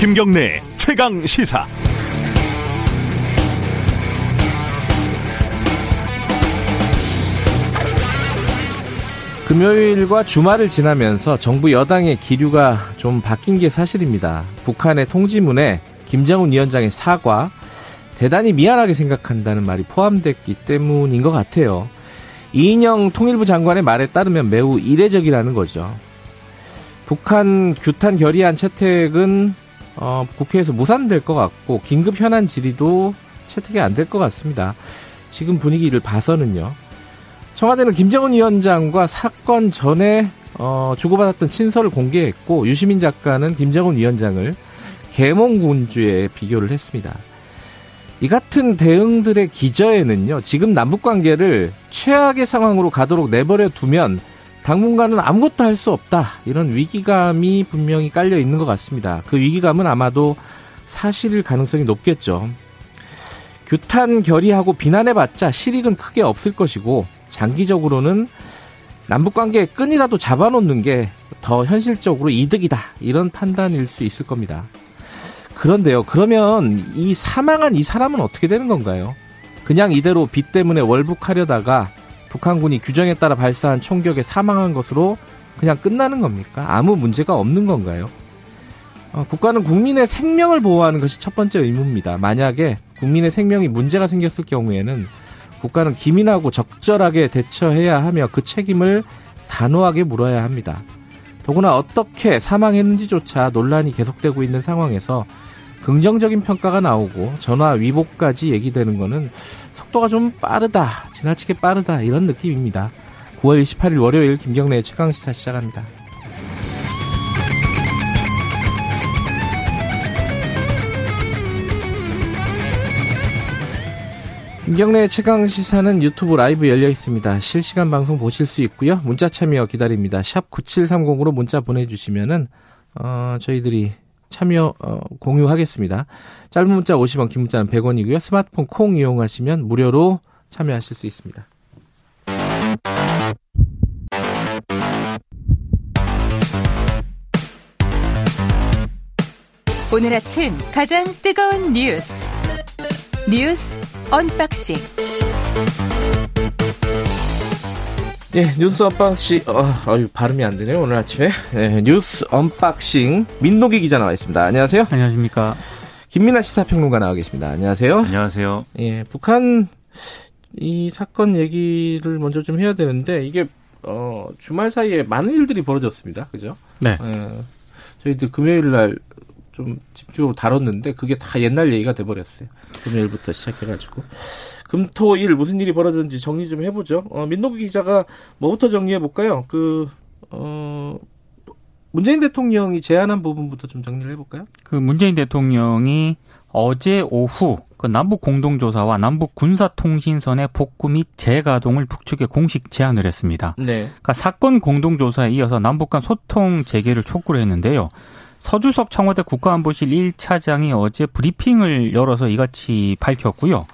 김경래 최강 시사. 금요일과 주말을 지나면서 정부 여당의 기류가 좀 바뀐 게 사실입니다. 북한의 통지문에 김정은 위원장의 사과, 대단히 미안하게 생각한다는 말이 포함됐기 때문인 것 같아요. 이인영 통일부 장관의 말에 따르면 매우 이례적이라는 거죠. 북한 규탄 결의안 채택은 어, 국회에서 무산될 것 같고 긴급 현안 질의도 채택이 안 될 것 같습니다. 지금 분위기를 봐서는요. 청와대는 김정은 위원장과 사건 전에 어, 주고받았던 친서를 공개했고 유시민 작가는 김정은 위원장을 계몽군주에 비교를 했습니다. 이 같은 대응들의 기저에는요, 지금 남북 관계를 최악의 상황으로 가도록 내버려 두면 당분간은 아무것도 할 수 없다. 이런 위기감이 분명히 깔려 있는 것 같습니다. 그 위기감은 아마도 사실일 가능성이 높겠죠. 규탄 결의하고 비난해봤자 실익은 크게 없을 것이고, 장기적으로는 남북 관계의 끈이라도 잡아놓는 게 더 현실적으로 이득이다. 이런 판단일 수 있을 겁니다. 그런데요. 그러면 이 사망한 이 사람은 어떻게 되는 건가요? 그냥 이대로 빚 때문에 월북하려다가 북한군이 규정에 따라 발사한 총격에 사망한 것으로 그냥 끝나는 겁니까? 아무 문제가 없는 건가요? 어, 국가는 국민의 생명을 보호하는 것이 첫 번째 의무입니다. 만약에 국민의 생명이 문제가 생겼을 경우에는 국가는 기민하고 적절하게 대처해야 하며 그 책임을 단호하게 물어야 합니다. 더구나 어떻게 사망했는지조차 논란이 계속되고 있는 상황에서 긍정적인 평가가 나오고 전화 위복까지 얘기되는 것은 속도가 좀 빠르다, 지나치게 빠르다 이런 느낌입니다. 9월 28일 월요일 김경래의 최강시타 시작합니다. 김경래의 최강 시사는 유튜브 라이브 열려 있습니다. 실시간 방송 보실 수 있고요. 문자 참여 기다립니다. 샵 9730으로 문자 보내 주시면은 어, 저희들이 참여 어, 공유하겠습니다. 짧은 문자 50원, 긴 문자는 100원이고요. 스마트폰 콩 이용하시면 무료로 참여하실 수 있습니다. 오늘 아침 가장 뜨거운 뉴스 뉴스 unboxing 예, 뉴스 unboxing, 어, 어유 발음이 안 되네요, 오늘 아침에. 예, 뉴스 unboxing, 민노기 기자 나와 있습니다. 안녕하세요. 안녕하십니까. 김민아 시사평론가 나와 계십니다. 안녕하세요. 안녕하세요. 예, 북한 이 사건 얘기를 먼저 좀 해야 되는데, 이게, 어, 주말 사이에 많은 일들이 벌어졌습니다. 그죠? 네. 예, 저희들 금요일 날 좀 집중적으로 다뤘는데, 그게 다 옛날 얘기가 돼버렸어요. 금요일부터 시작해가지고. 금토일 무슨 일이 벌어졌는지 정리 좀 해보죠. 어, 민노기 기자가 뭐부터 정리해 볼까요? 그, 어, 문재인 대통령이 제안한 부분부터 좀 정리를 해볼까요? 그 문재인 대통령이 어제 오후 그 남북 공동조사와 남북 군사통신선의 복구 및 재가동을 북측에 공식 제안을 했습니다. 네. 그러니까 사건 공동조사에 이어서 남북 간 소통 재개를 촉구를 했는데요. 서주석 청와대 국가안보실 1차장이 어제 브리핑을 열어서 이같이 밝혔고요.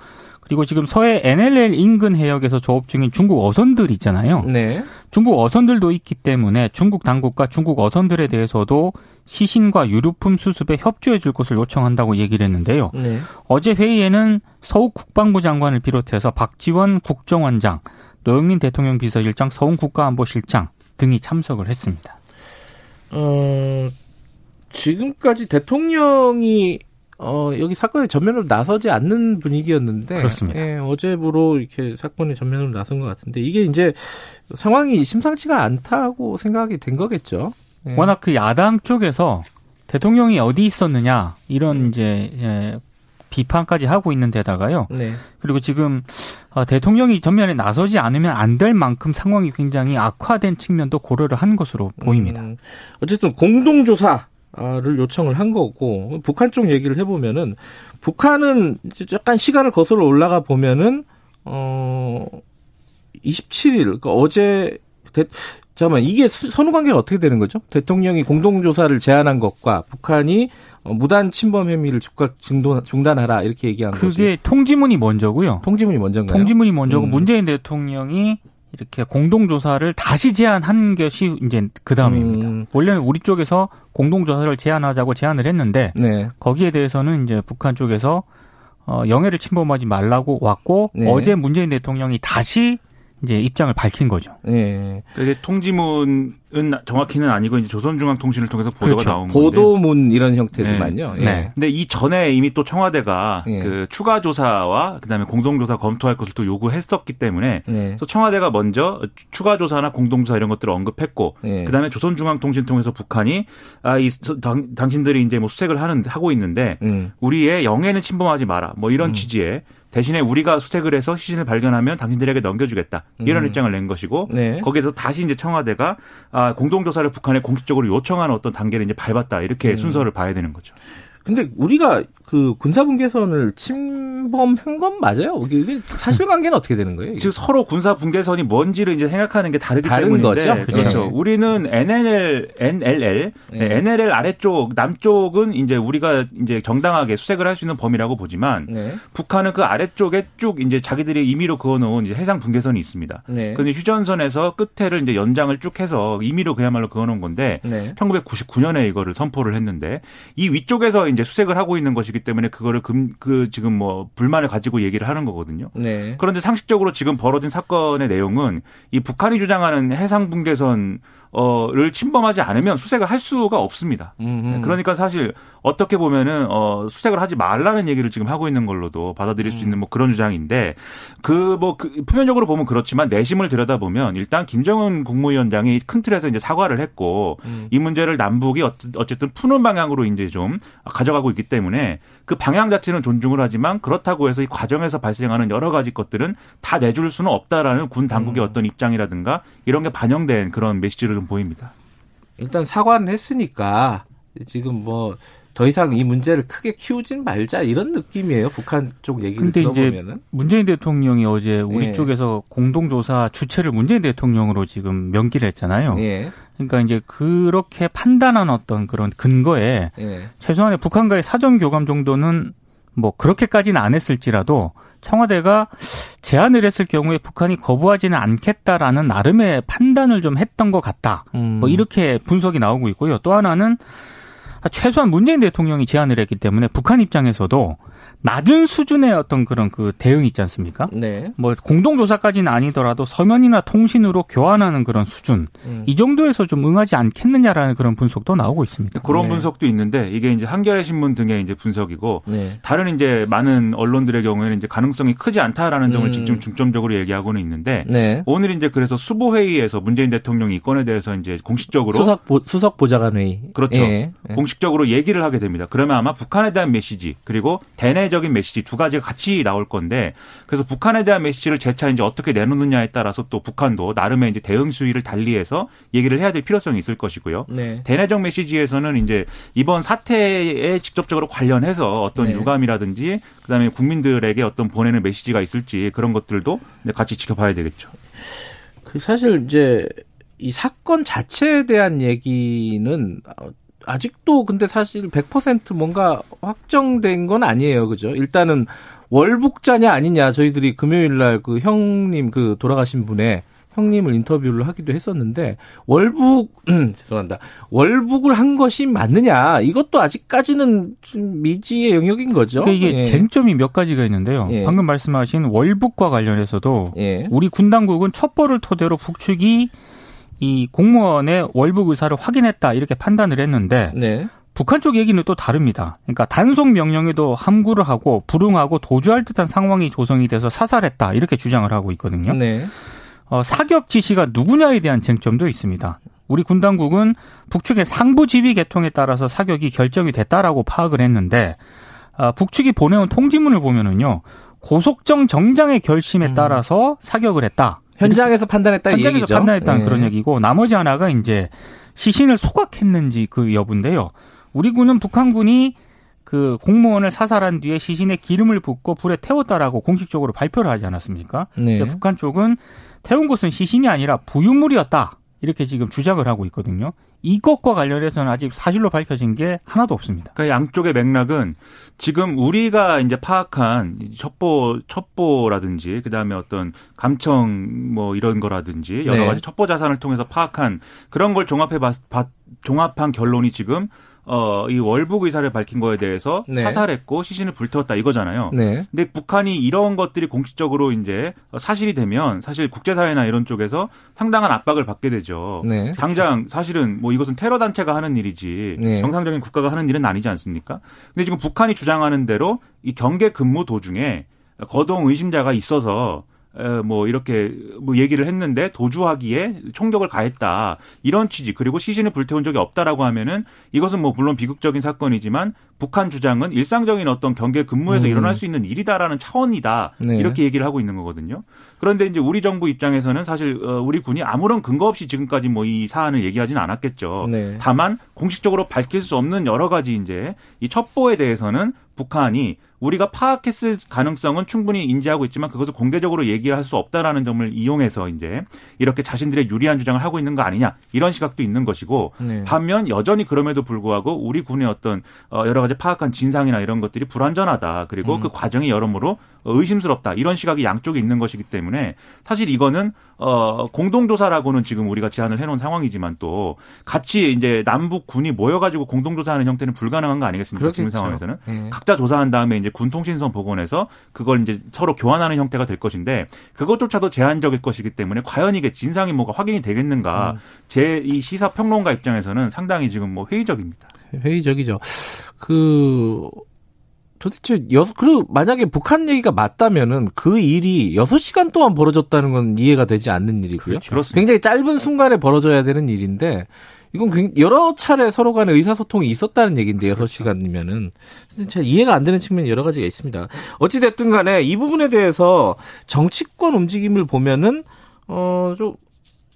그리고 지금 서해 NLL 인근 해역에서 조업 중인 중국 어선들 있잖아요. 네. 중국 어선들도 있기 때문에 중국 당국과 중국 어선들에 대해서도 시신과 유류품 수습에 협조해 줄 것을 요청한다고 얘기를 했는데요. 네. 어제 회의에는 서욱 국방부 장관을 비롯해서 박지원 국정원장, 노영민 대통령 비서실장, 서훈 국가안보실장 등이 참석을 했습니다. 어, 지금까지 대통령이 어, 여기 사건에 전면으로 나서지 않는 분위기였는데. 그렇습니다. 예, 어제부로 이렇게 사건에 전면으로 나선 것 같은데, 이게 이제 상황이 심상치가 않다고 생각이 된 거겠죠. 예. 워낙 그 야당 쪽에서 대통령이 어디 있었느냐, 이런 이제, 예, 비판까지 하고 있는 데다가요. 네. 그리고 지금 어, 대통령이 전면에 나서지 않으면 안 될 만큼 상황이 굉장히 악화된 측면도 고려를 한 것으로 보입니다. 음, 어쨌든 공동조사. 를 요청을 한 거고 북한 쪽 얘기를 해보면은 북한은 약간 시간을 거슬러 올라가 보면은 어 27일 그러니까 어제 대, 잠깐만 이게 선후 관계가 어떻게 되는 거죠? 대통령이 공동 조사를 제안한 것과 북한이 어, 무단 침범 혐의를 즉각 중단, 중단 하라 이렇게 얘기한 거죠. 그게 통지문이 먼저고요. 통지문이 먼저인가요? 통지문이 먼저고 음. 문재인 대통령이 이렇게 공동조사를 다시 제안한 것이 이제 그 다음입니다. 음. 원래는 우리 쪽에서 공동조사를 제안하자고 제안을 했는데 네. 거기에 대해서는 이제 북한 쪽에서 어, 영해를 침범하지 말라고 왔고 네. 어제 문재인 대통령이 다시 이제 입장을 밝힌 거죠. 예. 이게 통지문은 정확히는 아니고 이제 조선중앙통신을 통해서 보도가 그렇죠. 나온. 보도문 이런 형태지만요. 네. 예. 네. 근데 이 전에 이미 또 청와대가 예. 그 추가 조사와 그다음에 공동 조사 검토할 것을 또 요구했었기 때문에 네. 그래서 청와대가 먼저 추가 조사나 공동 조사 이런 것들을 언급했고 예. 그다음에 조선중앙통신 통해서 북한이 아이 당신들이 이제 뭐 수색을 하는 하고 있는데 음. 우리의 영해는 침범하지 마라. 뭐 이런 취지의 대신에 우리가 수색을 해서 시신을 발견하면 당신들에게 넘겨주겠다. 이런 음. 입장을 낸 것이고 네. 거기에서 다시 이제 청와대가 아, 공동조사를 북한에 공식적으로 요청하는 어떤 단계를 이제 밟았다. 이렇게 음. 순서를 봐야 되는 거죠. 근데 우리가 그 군사분계선을 침 범한 건 맞아요? 이게 사실관계는 어떻게 되는 거예요? 이게? 즉 서로 군사 분계선이 뭔지를 이제 생각하는 게 다르기 다른 때문인데 거죠? 그렇죠. 네. 우리는 NLL, NLL, 네. 네. NLL 아래쪽 남쪽은 이제 우리가 이제 정당하게 수색을 할 수 있는 범위라고 보지만 네. 북한은 그 아래쪽에 쭉 이제 자기들이 임의로 그어놓은 이제 해상 분계선이 있습니다. 네. 그래서 휴전선에서 끝에를 이제 연장을 쭉 해서 임의로 그야말로 그어놓은 건데 네. 1999년에 이거를 선포를 했는데 이 위쪽에서 이제 수색을 하고 있는 것이기 때문에 그거를 금, 그 지금 뭐 불만을 가지고 얘기를 하는 거거든요. 네. 그런데 상식적으로 지금 벌어진 사건의 내용은 이 북한이 주장하는 해상 분계선 어를 침범하지 않으면 수색을 할 수가 없습니다. 음, 그러니까 사실 어떻게 보면은 어 수색을 하지 말라는 얘기를 지금 하고 있는 걸로도 받아들일 수 있는 뭐 그런 주장인데 그 뭐 그 표면적으로 보면 그렇지만 내심을 들여다 보면 일단 김정은 국무위원장이 큰 틀에서 이제 사과를 했고 음. 이 문제를 남북이 어쨌- 어쨌든 푸는 방향으로 이제 좀 가져가고 있기 때문에 그 방향 자체는 존중을 하지만 그렇다고 해서 이 과정에서 발생하는 여러 가지 것들은 다 내줄 수는 없다라는 군 당국의 음. 어떤 입장이라든가 이런 게 반영된 그런 메시지를 좀 보입니다. 일단 사과는 했으니까 지금 뭐 더 이상 이 문제를 크게 키우진 말자 이런 느낌이에요. 북한 쪽 얘기를 근데 이제 들어보면은. 문재인 대통령이 어제 우리 예. 쪽에서 공동조사 주체를 문재인 대통령으로 지금 명기를 했잖아요. 예. 그러니까 이제 그렇게 판단한 어떤 그런 근거에 예. 최소한의 북한과의 사전 교감 정도는 뭐 그렇게까지는 안 했을지라도 청와대가 제안을 했을 경우에 북한이 거부하지는 않겠다라는 나름의 판단을 좀 했던 것 같다. 음. 뭐 이렇게 분석이 나오고 있고요. 또 하나는 최소한 문재인 대통령이 제안을 했기 때문에 북한 입장에서도 낮은 수준의 어떤 그런 그 대응이 있지 않습니까? 네. 뭐 공동조사까지는 아니더라도 서면이나 통신으로 교환하는 그런 수준 음. 이 정도에서 좀 응하지 않겠느냐라는 그런 분석도 나오고 있습니다. 그런 네. 분석도 있는데 이게 이제 한겨레 신문 등의 이제 분석이고 네. 다른 이제 많은 언론들의 경우에는 이제 가능성이 크지 않다라는 점을 음. 지금 중점적으로 얘기하고는 있는데 네. 오늘 이제 그래서 수보 회의에서 문재인 대통령이 이 건에 대해서 이제 공식적으로 수석 보, 수석 보좌관 회의. 그렇죠. 예. 예. 공식적으로 얘기를 하게 됩니다. 그러면 아마 북한에 대한 메시지 그리고 대내 적인 메시지 두 가지가 같이 나올 건데 그래서 북한에 대한 메시지를 재차 이제 어떻게 내놓느냐에 따라서 또 북한도 나름의 이제 대응 수위를 달리해서 얘기를 해야 될 필요성이 있을 것이고요. 네. 대내적 메시지에서는 이제 이번 사태에 직접적으로 관련해서 어떤 네. 유감이라든지 그다음에 국민들에게 어떤 보내는 메시지가 있을지 그런 것들도 같이 지켜봐야 되겠죠. 그 사실 이제 이 사건 자체에 대한 얘기는 어, 아직도 근데 사실 100% 뭔가 확정된 건 아니에요. 그죠? 일단은 월북자냐 아니냐 저희들이 금요일 날 그 형님 그 돌아가신 분의 형님을 인터뷰를 하기도 했었는데 월북 죄송합니다. 월북을 한 것이 맞느냐 이것도 아직까지는 좀 미지의 영역인 거죠. 그러니까 이게 예. 쟁점이 몇 가지가 있는데요. 예. 방금 말씀하신 월북과 관련해서도 예. 우리 군 당국은 첩보를 토대로 북측이 이 공무원의 월북 의사를 확인했다 이렇게 판단을 했는데 네. 북한 쪽 얘기는 또 다릅니다. 그러니까 단속 명령에도 함구를 하고 불응하고 도주할 듯한 상황이 조성이 돼서 사살했다 이렇게 주장을 하고 있거든요. 네. 어, 사격 지시가 누구냐에 대한 쟁점도 있습니다. 우리 군 당국은 북측의 상부 지휘 계통에 따라서 사격이 결정이 됐다라고 파악을 했는데 아, 북측이 보내온 통지문을 보면은요 고속정 정장의 결심에 따라서 사격을 했다. 현장에서 판단했다 이 현장에서 얘기죠. 판단했다는 예. 그런 얘기고 나머지 하나가 이제 시신을 소각했는지 그 여부인데요. 우리 군은 북한군이 그 공무원을 사살한 뒤에 시신에 기름을 붓고 불에 태웠다라고 공식적으로 발표를 하지 않았습니까? 네. 북한 쪽은 태운 것은 시신이 아니라 부유물이었다. 이렇게 지금 주장을 하고 있거든요. 이것과 관련해서는 아직 사실로 밝혀진 게 하나도 없습니다. 그러니까 양쪽의 맥락은 지금 우리가 이제 파악한 첩보 첩보라든지 그다음에 어떤 감청 뭐 이런 거라든지 여러 네. 가지 첩보 자산을 통해서 파악한 그런 걸 종합해 봤, 봤- 종합한 결론이 지금 어, 이 월북 의사를 밝힌 거에 대해서 네. 사살했고 시신을 불태웠다 이거잖아요. 네. 근데 북한이 이런 것들이 공식적으로 이제 사실이 되면 사실 국제사회나 이런 쪽에서 상당한 압박을 받게 되죠. 네. 당장 사실은 뭐 이것은 테러 단체가 하는 일이지 네. 정상적인 국가가 하는 일은 아니지 않습니까? 근데 지금 북한이 주장하는 대로 이 경계 근무 도중에 거동 의심자가 있어서 에, 뭐 이렇게 뭐 얘기를 했는데 도주하기에 총격을 가했다 이런 취지 그리고 시신을 불태운 적이 없다라고 하면은 이것은 뭐 물론 비극적인 사건이지만 북한 주장은 일상적인 어떤 경계 근무에서 음. 일어날 수 있는 일이다라는 차원이다 네. 이렇게 얘기를 하고 있는 거거든요. 그런데 이제 우리 정부 입장에서는 사실 어, 우리 군이 아무런 근거 없이 지금까지 뭐 이 사안을 얘기하지는 않았겠죠. 네. 다만 공식적으로 밝힐 수 없는 여러 가지 이제 이 첩보에 대해서는 북한이 우리가 파악했을 가능성은 충분히 인지하고 있지만 그것을 공개적으로 얘기할 수 없다라는 점을 이용해서 이제 이렇게 자신들의 유리한 주장을 하고 있는 거 아니냐 이런 시각도 있는 것이고 네. 반면 여전히 그럼에도 불구하고 우리 군의 어떤 어, 여러 가지 파악한 진상이나 이런 것들이 불완전하다 그리고 음. 그 과정이 여러모로 의심스럽다 이런 시각이 양쪽에 있는 것이기 때문에 사실 이거는 어 공동조사라고는 지금 우리가 제안을 해놓은 상황이지만 또 같이 이제 남북 군이 모여가지고 공동조사하는 형태는 불가능한 거 아니겠습니까 지금 그렇겠죠. 상황에서는 네. 각자 조사한 다음에 이제 군 통신선 복원해서 그걸 이제 서로 교환하는 형태가 될 것인데 그것조차도 제한적일 것이기 때문에 과연 이게 진상이 뭐가 확인이 되겠는가 음. 제이 시사 평론가 입장에서는 상당히 지금 뭐 회의적입니다. 회의적이죠. 그 도대체 여섯 그리고 만약에 북한 얘기가 맞다면은 그 일이 여섯 시간 동안 벌어졌다는 건 이해가 되지 않는 일이고요. 그렇습니다. 굉장히 짧은 순간에 벌어져야 되는 일인데 이건 굉- 여러 차례 서로 간에 의사소통이 있었다는 얘기인데 여섯 시간이면은 잘 이해가 안 되는 측면이 여러 가지가 있습니다. 어찌 됐든 간에 이 부분에 대해서 정치권 움직임을 보면은 어좀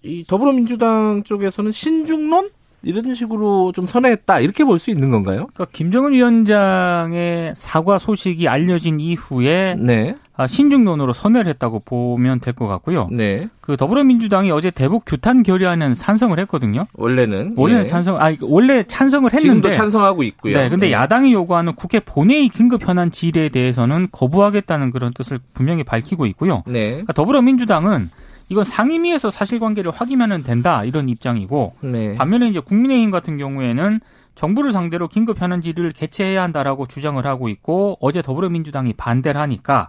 이 더불어민주당 쪽에서는 신중론 이런 식으로 좀 선회했다 이렇게 볼 수 있는 건가요? 그러니까 김정은 위원장의 사과 소식이 알려진 이후에 네, 아, 신중론으로 선회를 했다고 보면 될 것 같고요. 네. 그 더불어민주당이 어제 대북 규탄 결의안은 찬성을 했거든요. 원래는 원래는 예. 찬성, 아 원래 찬성을 했는데 지금도 찬성하고 있고요. 네, 근데 예. 야당이 요구하는 국회 본회의 긴급 현안 질의에 대해서는 거부하겠다는 그런 뜻을 분명히 밝히고 있고요. 네, 그러니까 더불어민주당은 이건 상임위에서 사실관계를 확인하면 된다 이런 입장이고 네. 반면에 이제 국민의힘 같은 경우에는 정부를 상대로 긴급 현안 질의를 개최해야 한다라고 주장을 하고 있고 어제 더불어민주당이 반대를 하니까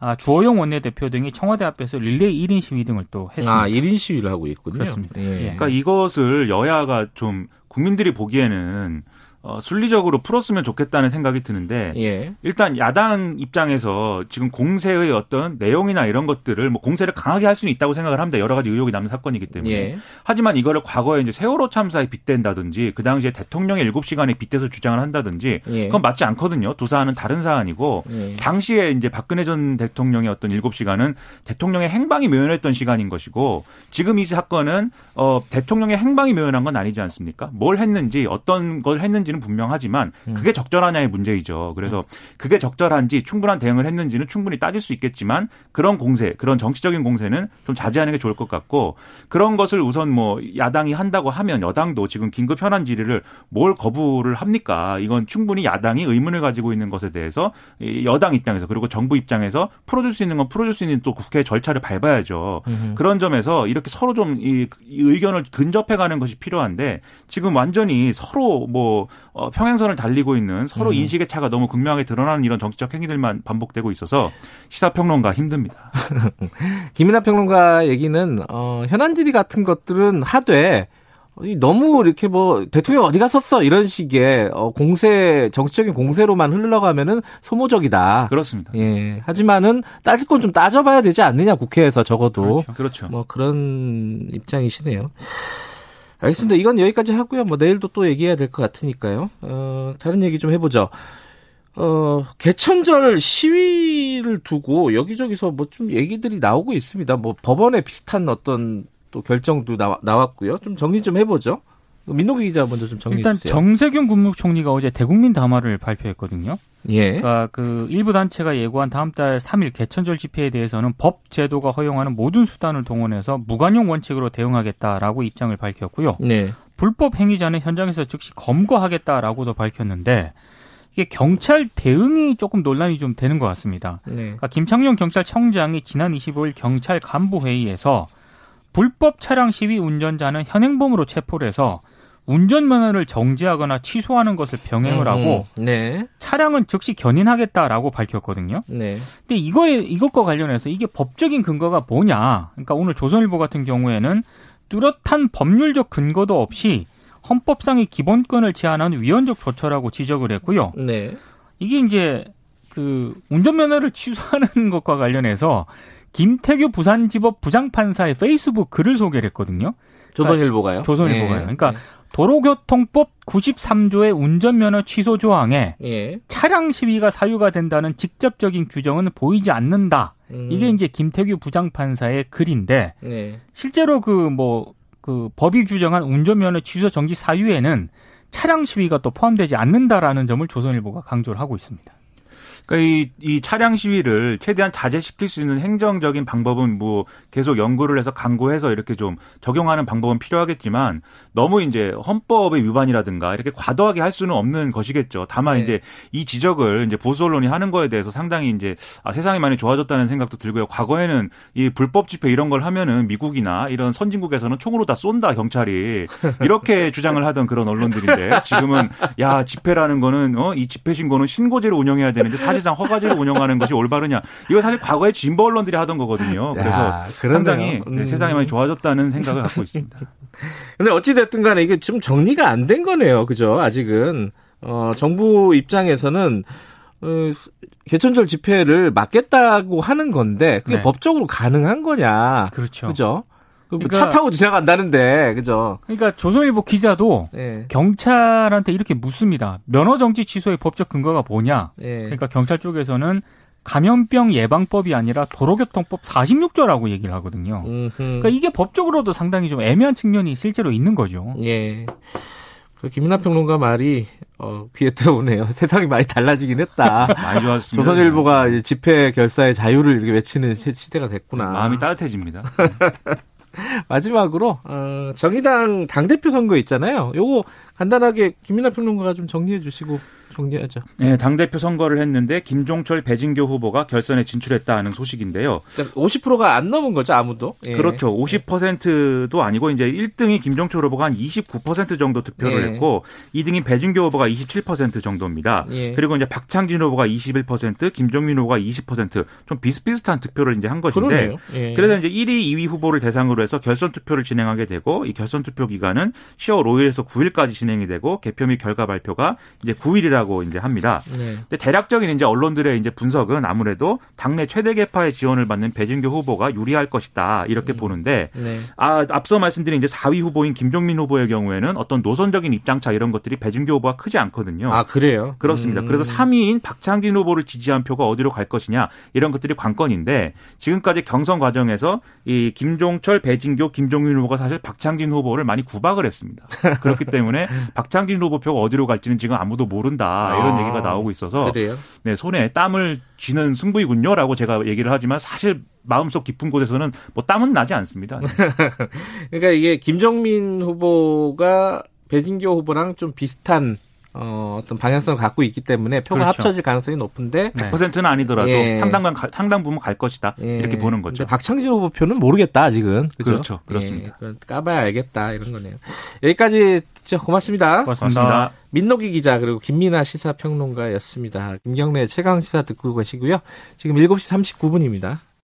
아, 주호영 원내대표 등이 청와대 앞에서 릴레이 1인 시위 등을 또 했습니다. 아, 1인 시위를 하고 있군요. 그렇습니다. 예. 예. 그러니까 이것을 여야가 좀 국민들이 보기에는 어, 순리적으로 풀었으면 좋겠다는 생각이 드는데 예. 일단 야당 입장에서 지금 공세의 어떤 내용이나 이런 것들을 뭐 공세를 강하게 할 수는 있다고 생각을 합니다. 여러 가지 의혹이 남는 사건이기 때문에. 예. 하지만 이거를 과거에 이제 세월호 참사에 빗댄다든지 그 당시에 대통령의 7시간에 빗대서 주장을 한다든지 예. 그건 맞지 않거든요. 두 사안은 다른 사안이고 예. 당시에 이제 박근혜 전 대통령의 어떤 7시간은 대통령의 행방이 묘연했던 시간인 것이고 지금 이 사건은 어 대통령의 행방이 묘연한 건 아니지 않습니까? 뭘 했는지 어떤 걸 했는지 는 분명하지만 그게 적절하냐의 문제이죠. 그래서 그게 적절한지 충분한 대응을 했는지는 충분히 따질 수 있겠지만 그런 공세, 그런 정치적인 공세는 좀 자제하는 게 좋을 것 같고 그런 것을 우선 뭐 야당이 한다고 하면 여당도 지금 긴급 현안 질의를 뭘 거부를 합니까? 이건 충분히 야당이 의문을 가지고 있는 것에 대해서 이 여당 입장에서 그리고 정부 입장에서 풀어줄 수 있는 건 풀어줄 수 있는 또 국회 절차를 밟아야죠. 그런 점에서 이렇게 서로 좀 이 의견을 근접해가는 것이 필요한데 지금 완전히 서로 뭐 어, 평행선을 달리고 있는 서로 인식의 차가 너무 극명하게 드러나는 이런 정치적 행위들만 반복되고 있어서 시사평론가 힘듭니다. 김이나 평론가 얘기는 어, 현안 질의 같은 것들은 하되 이 너무 이렇게 뭐 대통령 어디 갔었어 이런 식의 어, 공세 정치적인 공세로만 흘러가면은 소모적이다. 그렇습니다. 예. 하지만은 따질 건 좀 따져봐야 되지 않느냐 국회에서 적어도 그렇죠. 뭐 그런 입장이시네요. 알겠습니다. 이건 여기까지 하고요. 뭐 내일도 또 얘기해야 될 것 같으니까요. 어, 다른 얘기 좀 해보죠. 어, 개천절 시위를 두고 여기저기서 뭐 좀 얘기들이 나오고 있습니다. 뭐 법원에 비슷한 어떤 또 결정도 나와, 나왔고요. 좀 정리 좀 해보죠. 민노기 기자 먼저 좀 정리해 일단 주세요. 정세균 국무총리가 어제 대국민 담화를 발표했거든요. 예. 그러니까 그 일부 단체가 예고한 다음 달 3일 개천절 집회에 대해서는 법 제도가 허용하는 모든 수단을 동원해서 무관용 원칙으로 대응하겠다라고 입장을 밝혔고요. 네. 불법 행위자는 현장에서 즉시 검거하겠다라고도 밝혔는데 이게 경찰 대응이 조금 논란이 좀 되는 것 같습니다. 네. 그러니까 김창룡 경찰청장이 지난 25일 경찰 간부 회의에서 불법 차량 시위 운전자는 현행범으로 체포를 해서 운전 면허를 정지하거나 취소하는 것을 병행을 하고 음, 네. 차량은 즉시 견인하겠다라고 밝혔거든요. 네. 근데 이거에 이것과 관련해서 이게 법적인 근거가 뭐냐? 그러니까 오늘 조선일보 같은 경우에는 뚜렷한 법률적 근거도 없이 헌법상의 기본권을 제한하는 위헌적 조처라고 지적을 했고요. 네. 이게 이제 그 운전면허를 취소하는 것과 관련해서 김태규 부산지법 부장판사의 페이스북 글을 소개를 했거든요. 조선일보가요? 조선일보가요. 예. 그러니까 도로교통법 93조의 운전면허 취소 조항에 예. 차량 시위가 사유가 된다는 직접적인 규정은 보이지 않는다. 음. 이게 이제 김태규 부장판사의 글인데 네. 실제로 그뭐 그 법이 규정한 운전면허 취소 정지 사유에는 차량 시위가 또 포함되지 않는다라는 점을 조선일보가 강조를 하고 있습니다. 그러니까 이, 이 차량 시위를 최대한 자제시킬 수 있는 행정적인 방법은 뭐 계속 연구를 해서 강구해서 이렇게 좀 적용하는 방법은 필요하겠지만 너무 이제 헌법의 위반이라든가 이렇게 과도하게 할 수는 없는 것이겠죠. 다만 네. 이제 이 지적을 이제 보수 언론이 하는 거에 대해서 상당히 이제 아, 세상이 많이 좋아졌다는 생각도 들고요. 과거에는 이 불법 집회 이런 걸 하면은 미국이나 이런 선진국에서는 총으로 다 쏜다 경찰이 이렇게 주장을 하던 그런 언론들인데 지금은 야 집회라는 거는 어 이 집회 신고는 신고제로 운영해야 되는데 사실 상 허가제로 운영하는 것이 올바르냐 이거 사실 과거에 진보 언론들이 하던 거거든요. 그래서 야. 상당히 네, 음. 세상이 많이 좋아졌다는 생각을 갖고 있습니다. 근데 어찌됐든 간에 이게 좀 정리가 안 된 거네요. 그죠? 아직은. 어, 정부 입장에서는, 어, 개천절 집회를 막겠다고 하는 건데, 그게 네. 법적으로 가능한 거냐. 그렇죠. 그죠? 그러니까- 타고 지나간다는데, 그죠? 그러니까 조선일보 기자도 예. 경찰한테 이렇게 묻습니다. 면허 정지 취소의 법적 근거가 뭐냐? 예. 그러니까 경찰 쪽에서는 감염병 예방법이 아니라 도로교통법 46조라고 얘기를 하거든요. 음흠. 그러니까 이게 법적으로도 상당히 좀 애매한 측면이 실제로 있는 거죠. 예. 그 김민하 평론가 말이 어, 귀에 들어오네요. 세상이 많이 달라지긴 했다. 많이 좋아졌습니다. 조선일보가 집회 결사의 자유를 이렇게 외치는 시- 시대가 됐구나. 마음이 따뜻해집니다. 마지막으로 어, 정의당 당 대표 선거 있잖아요. 요거 간단하게 김민하 평론가가 좀 정리해 주시고 정리하죠. 네, 당대표 선거를 했는데 김종철, 배진교 후보가 결선에 진출했다는 소식인데요. 50%가 그러니까 안 넘은 거죠, 아무도. 예. 그렇죠. 50%도 아니고 이제 1등이 김종철 후보가 한 29% 정도 득표를 예. 했고 2등이 배진교 후보가 27% 정도입니다. 예. 그리고 이제 박창진 후보가 21%, 김종민 후보가 20%좀 비슷비슷한 득표를 이제 한 것인데. 예. 그래서 이제 1위, 2위 후보를 대상으로 해서 결선 투표를 진행하게 되고 이 결선 투표 기간은 10월 5일에서 9일까지 진행이 되고 개표 및 결과 발표가 이제 9일이라고 이제 합니다. 네. 근데 대략적인 이제 언론들의 이제 분석은 아무래도 당내 최대 계파의 지원을 받는 배진교 후보가 유리할 것이다 이렇게 보는데 네. 아 앞서 말씀드린 이제 4위 후보인 김종민 후보의 경우에는 어떤 노선적인 입장차 이런 것들이 배진교 후보가 크지 않거든요. 아, 그래요? 그렇습니다. 음. 그래서 3위인 박창진 후보를 지지한 표가 어디로 갈 것이냐 이런 것들이 관건인데 지금까지 경선 과정에서 이 김종철, 배진교, 김종민 후보가 사실 박창진 후보를 많이 구박을 했습니다. 그렇기 때문에 박창진 후보 표가 어디로 갈지는 지금 아무도 모른다 이런 아, 얘기가 나오고 있어서 그래요? 네, 손에 땀을 쥐는 승부이군요라고 제가 얘기를 하지만 사실 마음속 깊은 곳에서는 뭐 땀은 나지 않습니다. 그러니까 이게 김정민 후보가 배진교 후보랑 좀 비슷한 어, 어떤 방향성을 갖고 있기 때문에 표가 그렇죠. 합쳐질 가능성이 높은데 네. 100%는 아니더라도 예. 상당한 가- 상당 부분 갈 것이다 예. 이렇게 보는 거죠. 박창진 후보 표는 모르겠다 아직은. 그렇죠. 그렇습니다. 예, 까봐야 알겠다 이런 거네요. 여기까지 듣죠. 고맙습니다. 고맙습니다. 고맙습니다. 민노기 기자 그리고 김민아 시사평론가였습니다. 김경래 최강 시사 듣고 계시고요. 지금 7시 39분입니다.